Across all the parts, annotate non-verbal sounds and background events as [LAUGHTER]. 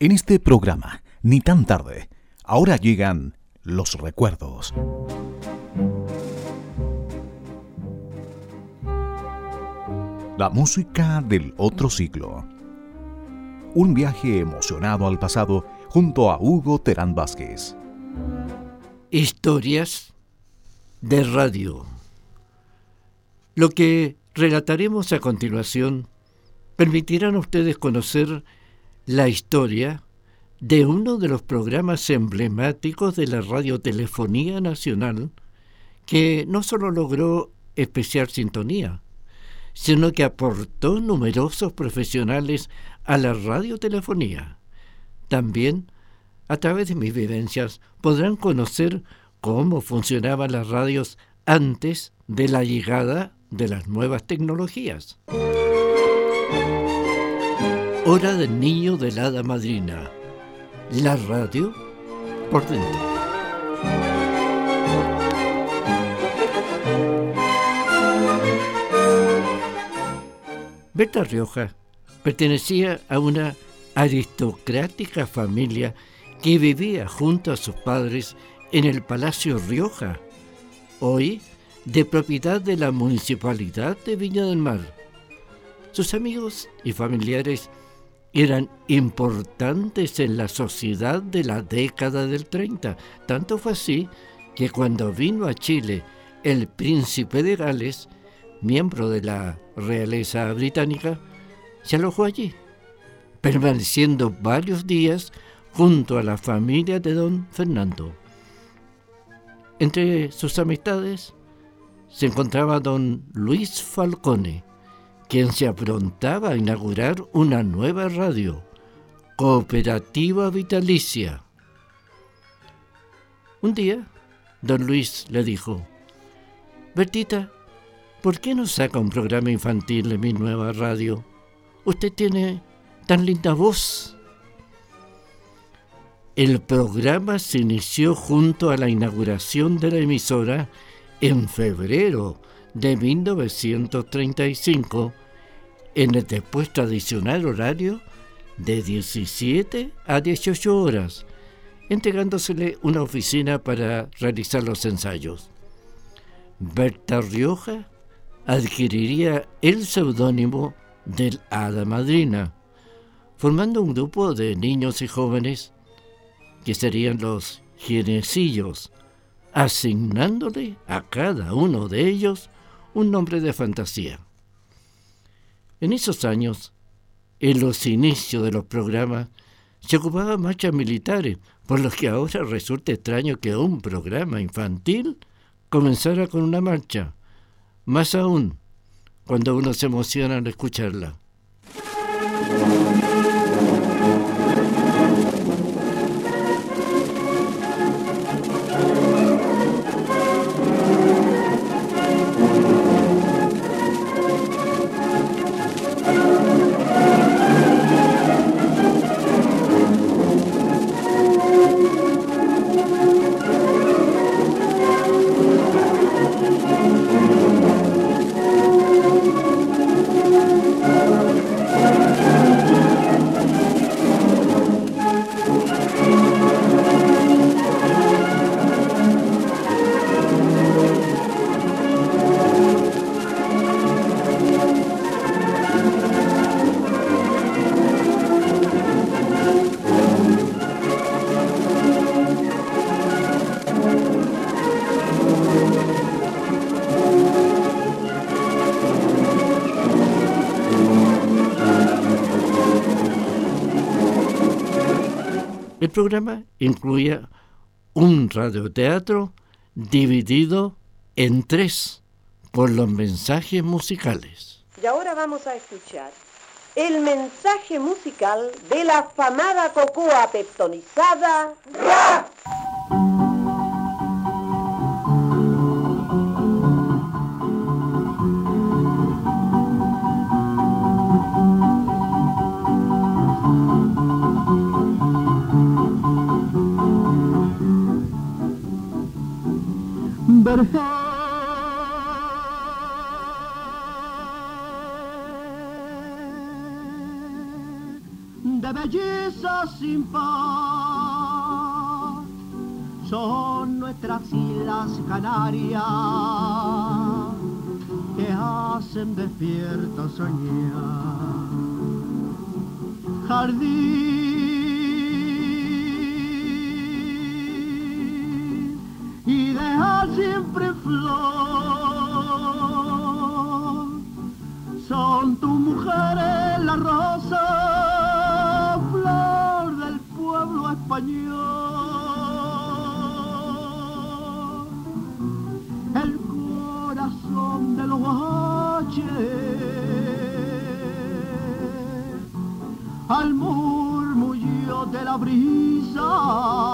En este programa, ni tan tarde, ahora llegan los recuerdos. La música del otro siglo. Un viaje emocionado al pasado junto a Hugo Terán Vázquez. Historias de radio. Lo que relataremos a continuación permitirán a ustedes conocer la historia de uno de los programas emblemáticos de la radiotelefonía nacional que no solo logró especial sintonía, sino que aportó numerosos profesionales a la radiotelefonía. También, a través de mis vivencias, podrán conocer cómo funcionaban las radios antes de la llegada de las nuevas tecnologías. Hora del niño de la hada madrina. La radio por dentro. Berta Rioja pertenecía a una aristocrática familia que vivía junto a sus padres en el Palacio Rioja, hoy de propiedad de la Municipalidad de Viña del Mar. Sus amigos y familiares eran importantes en la sociedad de la década del 30. Tanto fue así que cuando vino a Chile el príncipe de Gales, miembro de la realeza británica, se alojó allí, permaneciendo varios días junto a la familia de don Fernando. Entre sus amistades se encontraba don Luis Falcone, quien se aprontaba a inaugurar una nueva radio, Cooperativa Vitalicia. Un día, don Luis le dijo, Bertita, ¿por qué no saca un programa infantil en mi nueva radio? Usted tiene tan linda voz. El programa se inició junto a la inauguración de la emisora en febrero de 1935 en el después tradicional horario de 17 a 18 horas, entregándosele una oficina para realizar los ensayos. Berta Rioja adquiriría el seudónimo del Hada Madrina, formando un grupo de niños y jóvenes que serían los gienecillos, asignándole a cada uno de ellos un nombre de fantasía. En esos años, en los inicios de los programas, se ocupaban marchas militares, por lo que ahora resulta extraño que un programa infantil comenzara con una marcha, más aún cuando uno se emociona al escucharla. Programa incluía un radioteatro dividido en tres por los mensajes musicales. Y ahora vamos a escuchar el mensaje musical de la afamada cocoa peptonizada. Son nuestras islas Canarias que hacen despierto soñar. Jardín al murmullo de la brisa.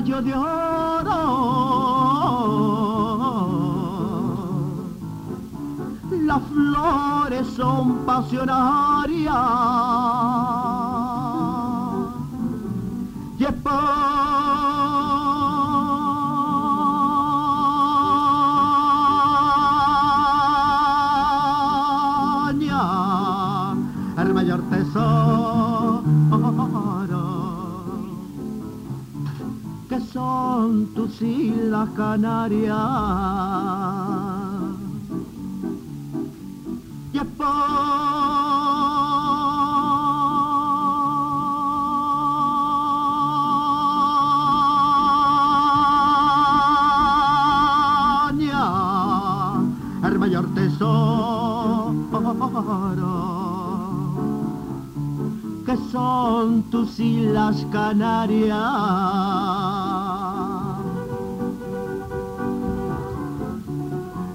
Rayo de oro. Las flores son pasionarias. Y tus islas Canarias. Y España, el mayor tesoro que son tus islas Canarias.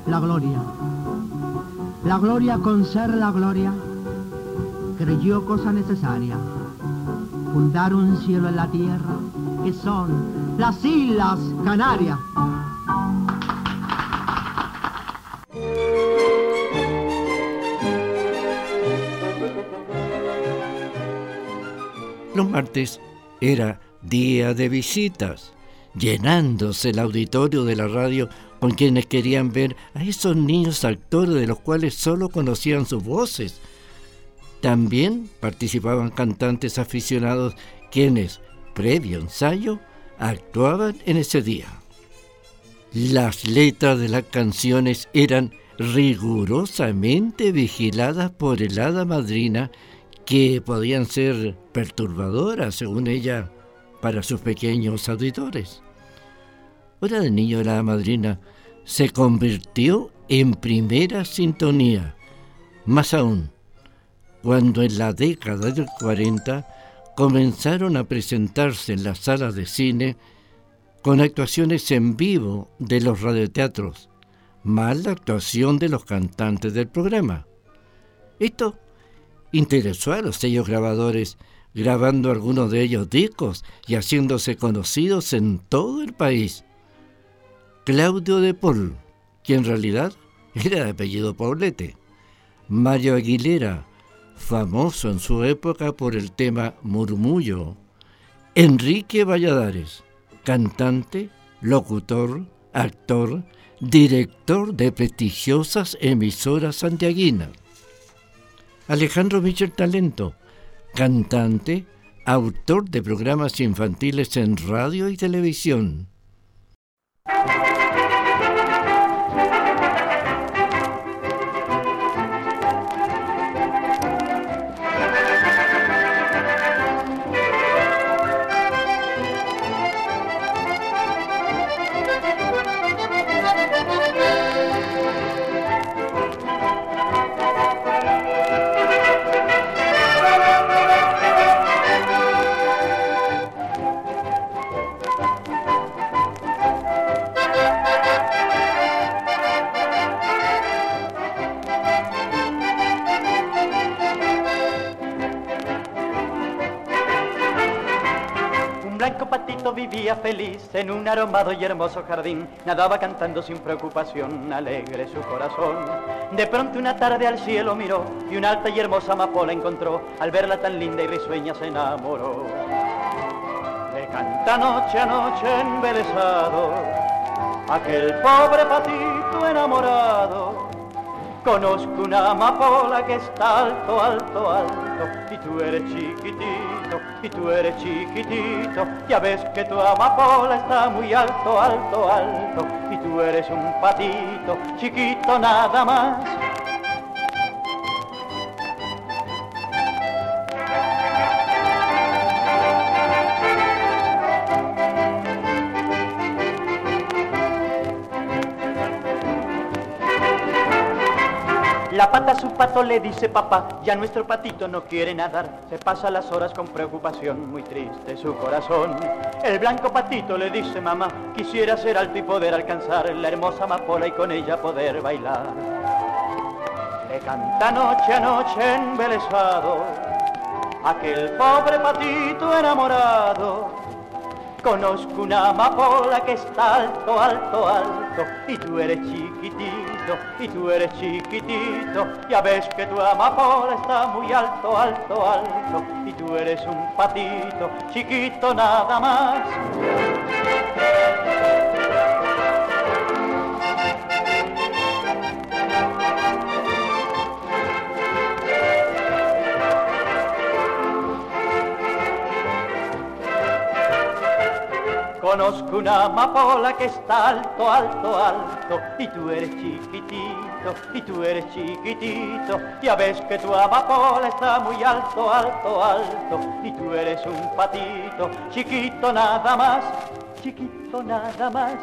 La gloria. La gloria con ser la gloria creyó cosa necesaria. Fundar un cielo en la tierra que son las Islas Canarias. Los martes era día de visitas, llenándose el auditorio de la radio con quienes querían ver a esos niños actores de los cuales solo conocían sus voces. También participaban cantantes aficionados quienes, previo ensayo, actuaban en ese día. Las letras de las canciones eran rigurosamente vigiladas por el hada madrina que podían ser perturbadoras, según ella, para sus pequeños auditores. Hora de niño la madrina se convirtió en primera sintonía. Más aún, cuando en la década del 40 comenzaron a presentarse en las salas de cine con actuaciones en vivo de los radioteatros, más la actuación de los cantantes del programa. Esto interesó a los sellos grabadores, grabando algunos de ellos discos y haciéndose conocidos en todo el país. Claudio de Paul, que en realidad era de apellido Paulete. Mario Aguilera, famoso en su época por el tema Murmullo. Enrique Valladares, cantante, locutor, actor, director de prestigiosas emisoras santiaguinas. Alejandro Michel Talento, cantante, autor de programas infantiles en radio y televisión. Feliz en un aromado y hermoso jardín, nadaba cantando sin preocupación, alegre su corazón. De pronto una tarde al cielo miró y una alta y hermosa amapola encontró, al verla tan linda y risueña se enamoró. Le canta noche a noche embelesado, aquel pobre patito enamorado. Conozco una amapola que está alto, alto, alto, y tú eres chiquitito y tú eres chiquitito, ya ves que tu amapola está muy alto, alto, alto, y tú eres un patito, chiquito nada más. La pata a su pato le dice papá, ya nuestro patito no quiere nadar, se pasa las horas con preocupación, muy triste su corazón. El blanco patito le dice mamá, quisiera ser alto y poder alcanzar la hermosa amapola y con ella poder bailar. Le canta noche a noche embelesado, aquel pobre patito enamorado Conozco una amapola que está alto, alto, alto, y tú eres chiquitito, y tú eres chiquitito, ya ves que tu amapola está muy alto, alto, alto, y tú eres un patito, chiquito nada más. Conozco una amapola que está alto, alto, alto, y tú eres chiquitito, y tú eres chiquitito, ya ves que tu amapola está muy alto, alto, alto, y tú eres un patito, chiquito nada más, chiquito nada más,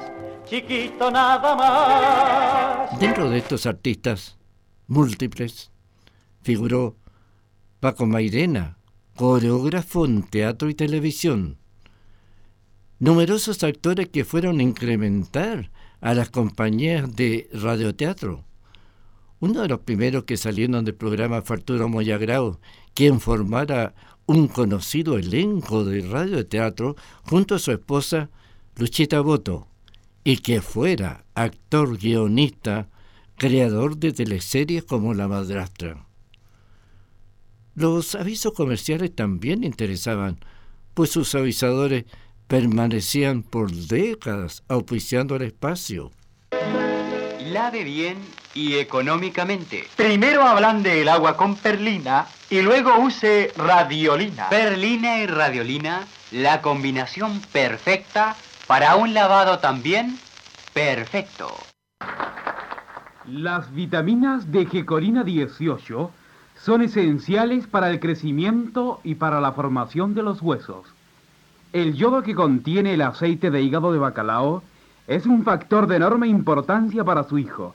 chiquito nada más. Dentro de estos artistas múltiples figuró Paco Mairena, coreógrafo en teatro y televisión numerosos actores que fueron a incrementar a las compañías de radioteatro. Uno de los primeros que salieron del programa fue Arturo Moyagrao, quien formara un conocido elenco de radioteatro junto a su esposa Luchita Boto, y que fuera actor, guionista, creador de teleseries como La Madrastra. Los avisos comerciales también interesaban, pues sus avisadores permanecían por décadas auspiciando el espacio. Lave bien y económicamente. Primero hablan del agua con perlina y luego use radiolina. Perlina y radiolina, la combinación perfecta para un lavado también perfecto. Las vitaminas de Gecorina 18 son esenciales para el crecimiento y para la formación de los huesos. El yodo que contiene el aceite de hígado de bacalao es un factor de enorme importancia para su hijo.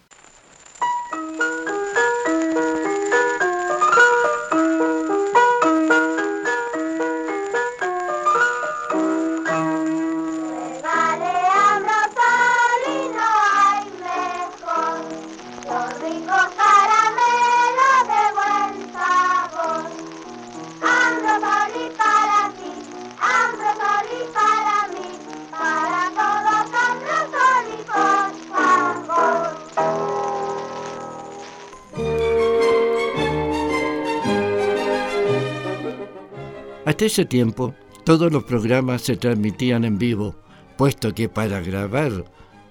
Ese tiempo, todos los programas se transmitían en vivo, puesto que para grabar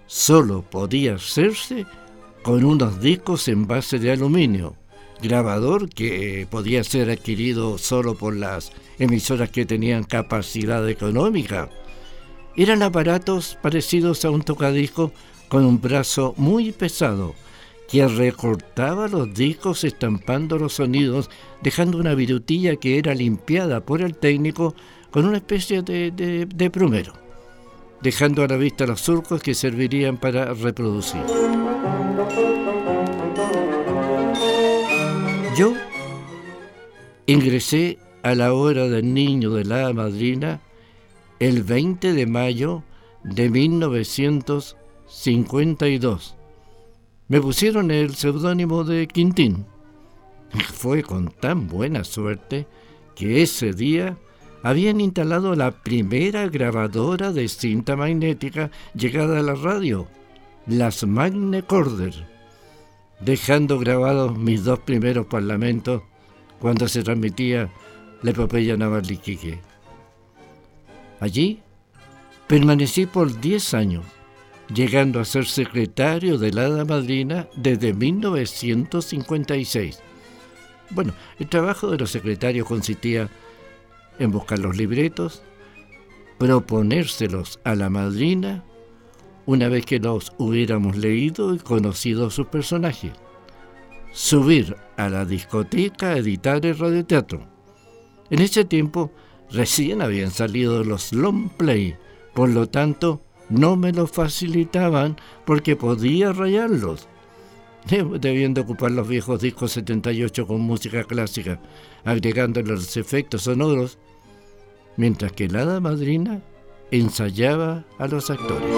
solo podía hacerse con unos discos en base de aluminio, grabador que podía ser adquirido solo por las emisoras que tenían capacidad económica. Eran aparatos parecidos a un tocadisco con un brazo muy pesado que recortaba los discos estampando los sonidos, dejando una virutilla que era limpiada por el técnico con una especie de, de, de plumero, dejando a la vista los surcos que servirían para reproducir. Yo ingresé a la hora del niño de la madrina el 20 de mayo de 1952. Me pusieron el seudónimo de Quintín. Fue con tan buena suerte que ese día habían instalado la primera grabadora de cinta magnética llegada a la radio, las Magne Corder dejando grabados mis dos primeros parlamentos cuando se transmitía la epopeya naval Iquique. Allí permanecí por 10 años, llegando a ser secretario de la Madrina desde 1956. Bueno, el trabajo de los secretarios consistía en buscar los libretos, proponérselos a la madrina una vez que los hubiéramos leído y conocido sus personajes. Subir a la discoteca a editar el radioteatro. En ese tiempo recién habían salido los long play, por lo tanto no me los facilitaban porque podía rayarlos. [LAUGHS] Debiendo ocupar los viejos discos 78 con música clásica, agregando los efectos sonoros, mientras que la hada madrina ensayaba a los actores.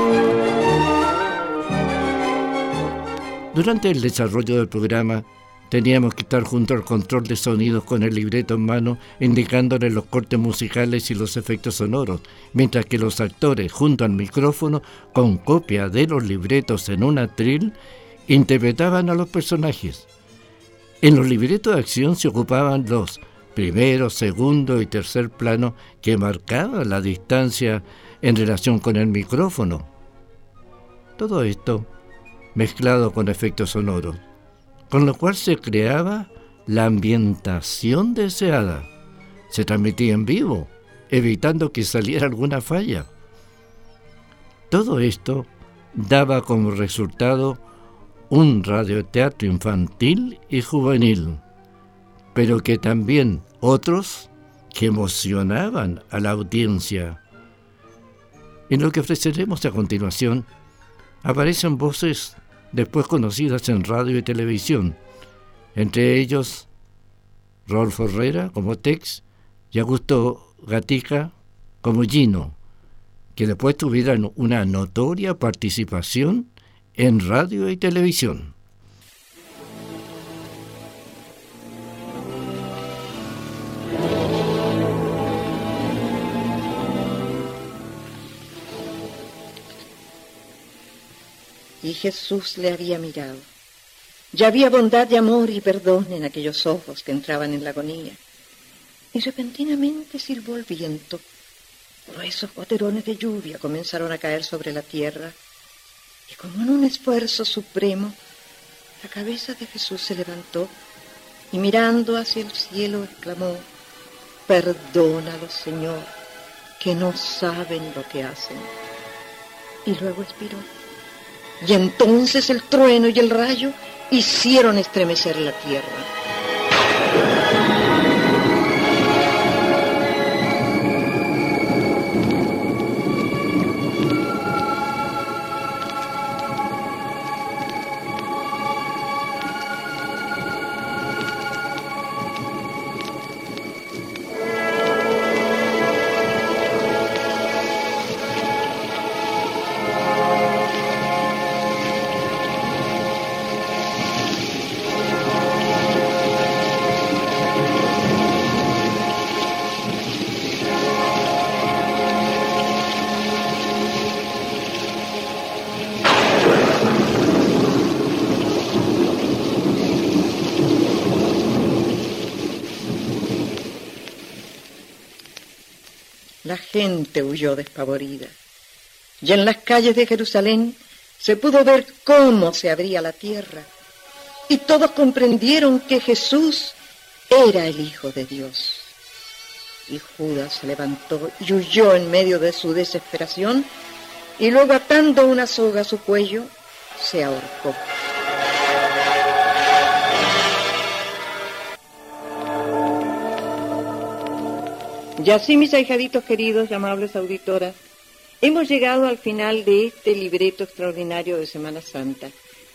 Durante el desarrollo del programa, teníamos que estar junto al control de sonidos con el libreto en mano, indicándole los cortes musicales y los efectos sonoros, mientras que los actores, junto al micrófono, con copia de los libretos en un atril, interpretaban a los personajes. En los libretos de acción se ocupaban los primero, segundo y tercer plano que marcaba la distancia en relación con el micrófono. Todo esto mezclado con efectos sonoros, con lo cual se creaba la ambientación deseada. Se transmitía en vivo, evitando que saliera alguna falla. Todo esto daba como resultado un radioteatro infantil y juvenil, pero que también otros que emocionaban a la audiencia. En lo que ofreceremos a continuación, aparecen voces después conocidas en radio y televisión, entre ellos Rolfo Herrera como Tex y Augusto Gatica como Gino, que después tuvieron una notoria participación en radio y televisión. Y Jesús le había mirado. Ya había bondad y amor y perdón en aquellos ojos que entraban en la agonía. Y repentinamente silbó el viento. Gruesos goterones de lluvia comenzaron a caer sobre la tierra. Y como en un esfuerzo supremo, la cabeza de Jesús se levantó y mirando hacia el cielo exclamó, Perdónalos, Señor, que no saben lo que hacen. Y luego expiró. Y entonces el trueno y el rayo hicieron estremecer la tierra. Gente huyó despavorida. Y en las calles de Jerusalén se pudo ver cómo se abría la tierra. Y todos comprendieron que Jesús era el Hijo de Dios. Y Judas se levantó y huyó en medio de su desesperación y luego atando una soga a su cuello, se ahorcó. Y así, mis ahijaditos queridos y amables auditoras, hemos llegado al final de este libreto extraordinario de Semana Santa,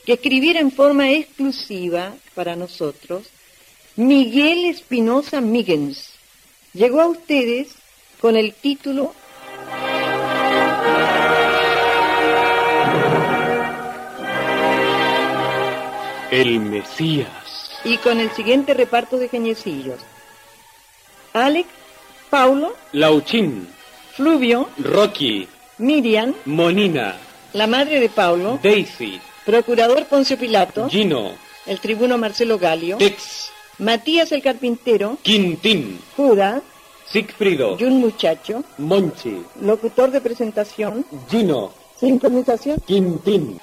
que escribiera en forma exclusiva para nosotros Miguel Espinosa Migens. Llegó a ustedes con el título El Mesías. Y con el siguiente reparto de geniecillos. Alex, Paulo, Lauchín, Fluvio, Rocky, Miriam, Monina, la madre de Paulo, Daisy, Procurador Poncio Pilato, Gino, el tribuno Marcelo Galio, Tex, Matías el carpintero, Quintín, Judas, Sigfrido, y un muchacho, Monchi, locutor de presentación, Gino, sincronización, Quintín.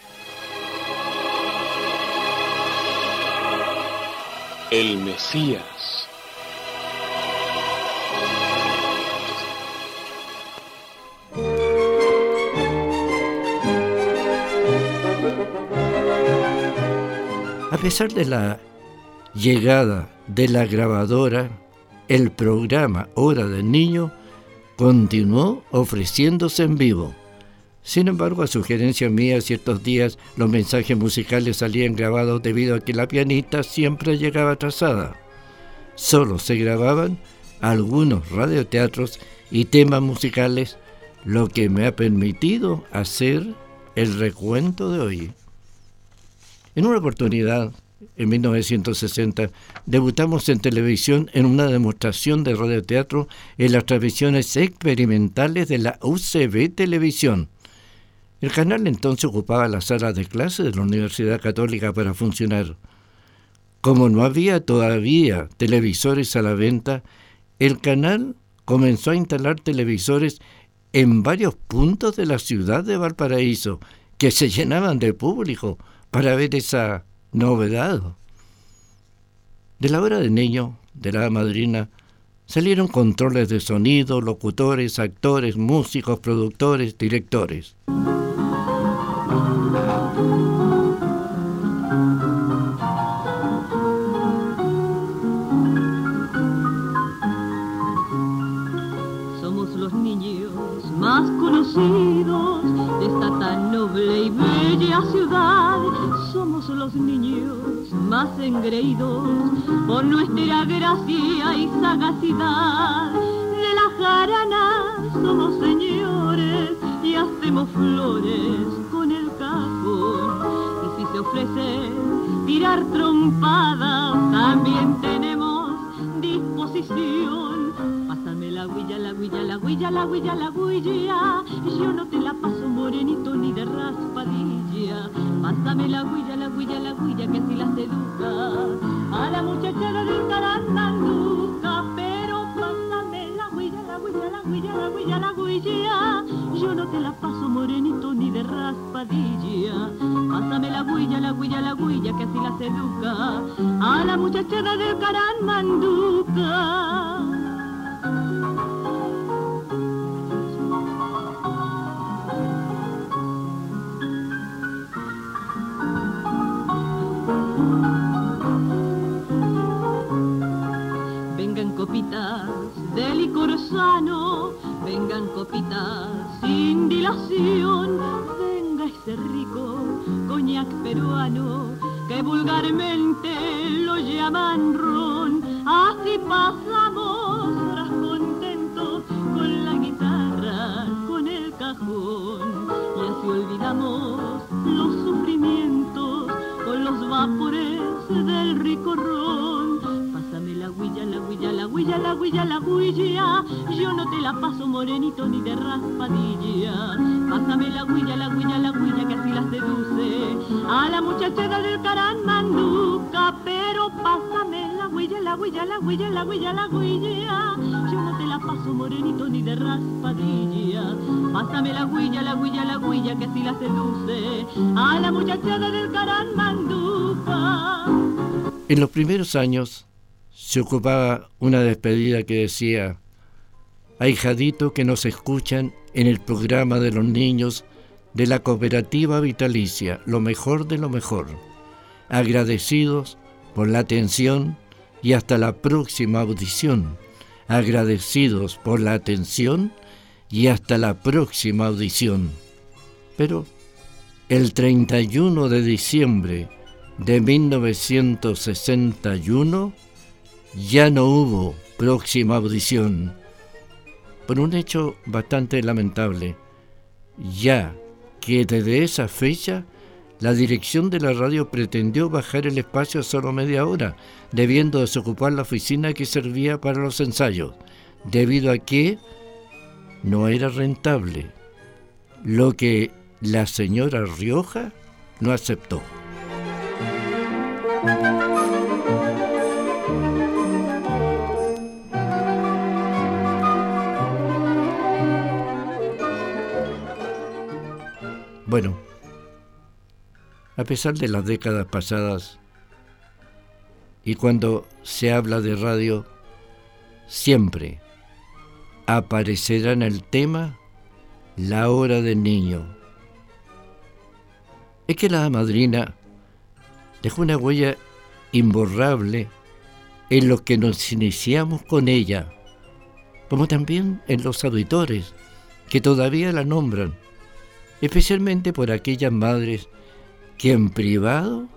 El Mesías. Pesar de la llegada de la grabadora, el programa Hora del Niño continuó ofreciéndose en vivo. Sin embargo, a sugerencia mía, ciertos días los mensajes musicales salían grabados debido a que la pianista siempre llegaba atrasada. Solo se grababan algunos radioteatros y temas musicales, lo que me ha permitido hacer el recuento de hoy. En una oportunidad, en 1960, debutamos en televisión en una demostración de radioteatro en las transmisiones experimentales de la UCB Televisión. El canal entonces ocupaba la sala de clase de la Universidad Católica para funcionar. Como no había todavía televisores a la venta, el canal comenzó a instalar televisores en varios puntos de la ciudad de Valparaíso, que se llenaban de público para ver esa novedad. De la hora de niño, de la madrina, salieron controles de sonido, locutores, actores, músicos, productores, directores. Somos los niños más conocidos más engreídos por nuestra gracia y sagacidad. De la jarana somos señores y hacemos flores con el cajón. Y si se ofrece tirar trompadas, también tenemos disposición. Pásame la huilla, la huilla, la huilla, la huilla, la huilla. Yo no te la paso morenito ni de raspadilla. Pásame la huilla, la huilla, la Yo no te la paso morenito ni de raspadilla. Pásame la huilla, la huilla, la huilla, que así la seduca. A la muchachada del carandanduca. Morenito ni de raspadilla. Pásame la huilla, la huilla, la huilla que así la seduce a la muchachada del caranmanduca. Pero pásame la huilla, la la huilla, la huilla, la huilla, la huilla. Yo no te la paso morenito ni de raspadilla. Pásame la huilla, la huilla, la huilla que así la seduce a la muchachada del Caranmandupa. En los primeros años se ocupaba una despedida que decía, ahijaditos que nos escuchan en el programa de los niños de la cooperativa vitalicia, lo mejor de lo mejor. Agradecidos por la atención y hasta la próxima audición. Agradecidos por la atención y hasta la próxima audición. Pero el 31 de diciembre de 1961 ya no hubo próxima audición por un hecho bastante lamentable, ya que desde esa fecha la dirección de la radio pretendió bajar el espacio a solo media hora, debiendo desocupar la oficina que servía para los ensayos, debido a que no era rentable, lo que la señora Rioja no aceptó. Bueno, a pesar de las décadas pasadas, y cuando se habla de radio, siempre aparecerá en el tema la hora del niño. Es que la madrina dejó una huella imborrable en los que nos iniciamos con ella, como también en los auditores que todavía la nombran especialmente por aquellas madres que en privado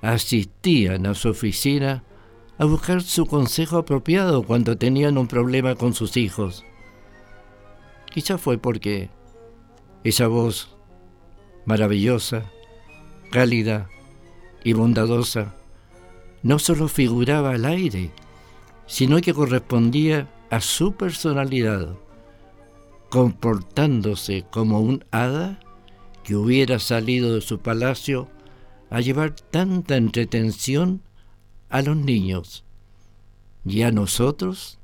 asistían a su oficina a buscar su consejo apropiado cuando tenían un problema con sus hijos. Quizá fue porque esa voz maravillosa, cálida y bondadosa no solo figuraba al aire, sino que correspondía a su personalidad comportándose como un hada que hubiera salido de su palacio a llevar tanta entretención a los niños y a nosotros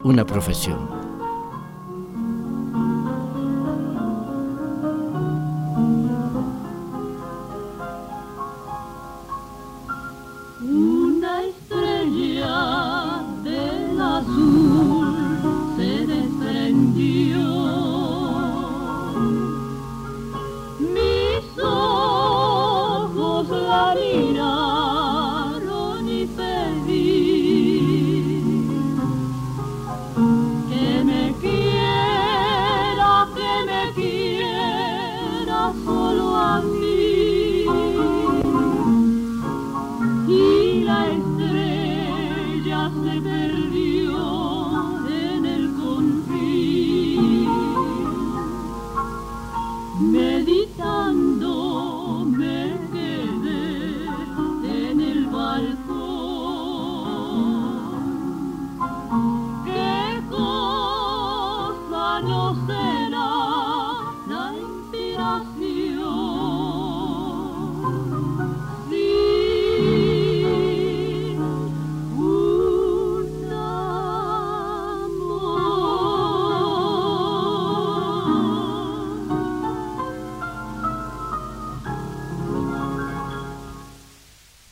una profesión.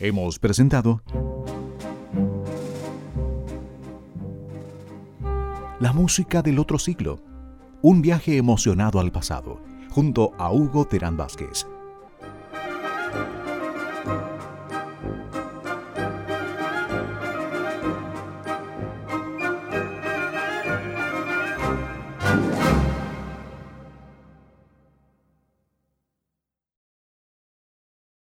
Hemos presentado La música del otro siglo, un viaje emocionado al pasado, junto a Hugo Terán Vázquez.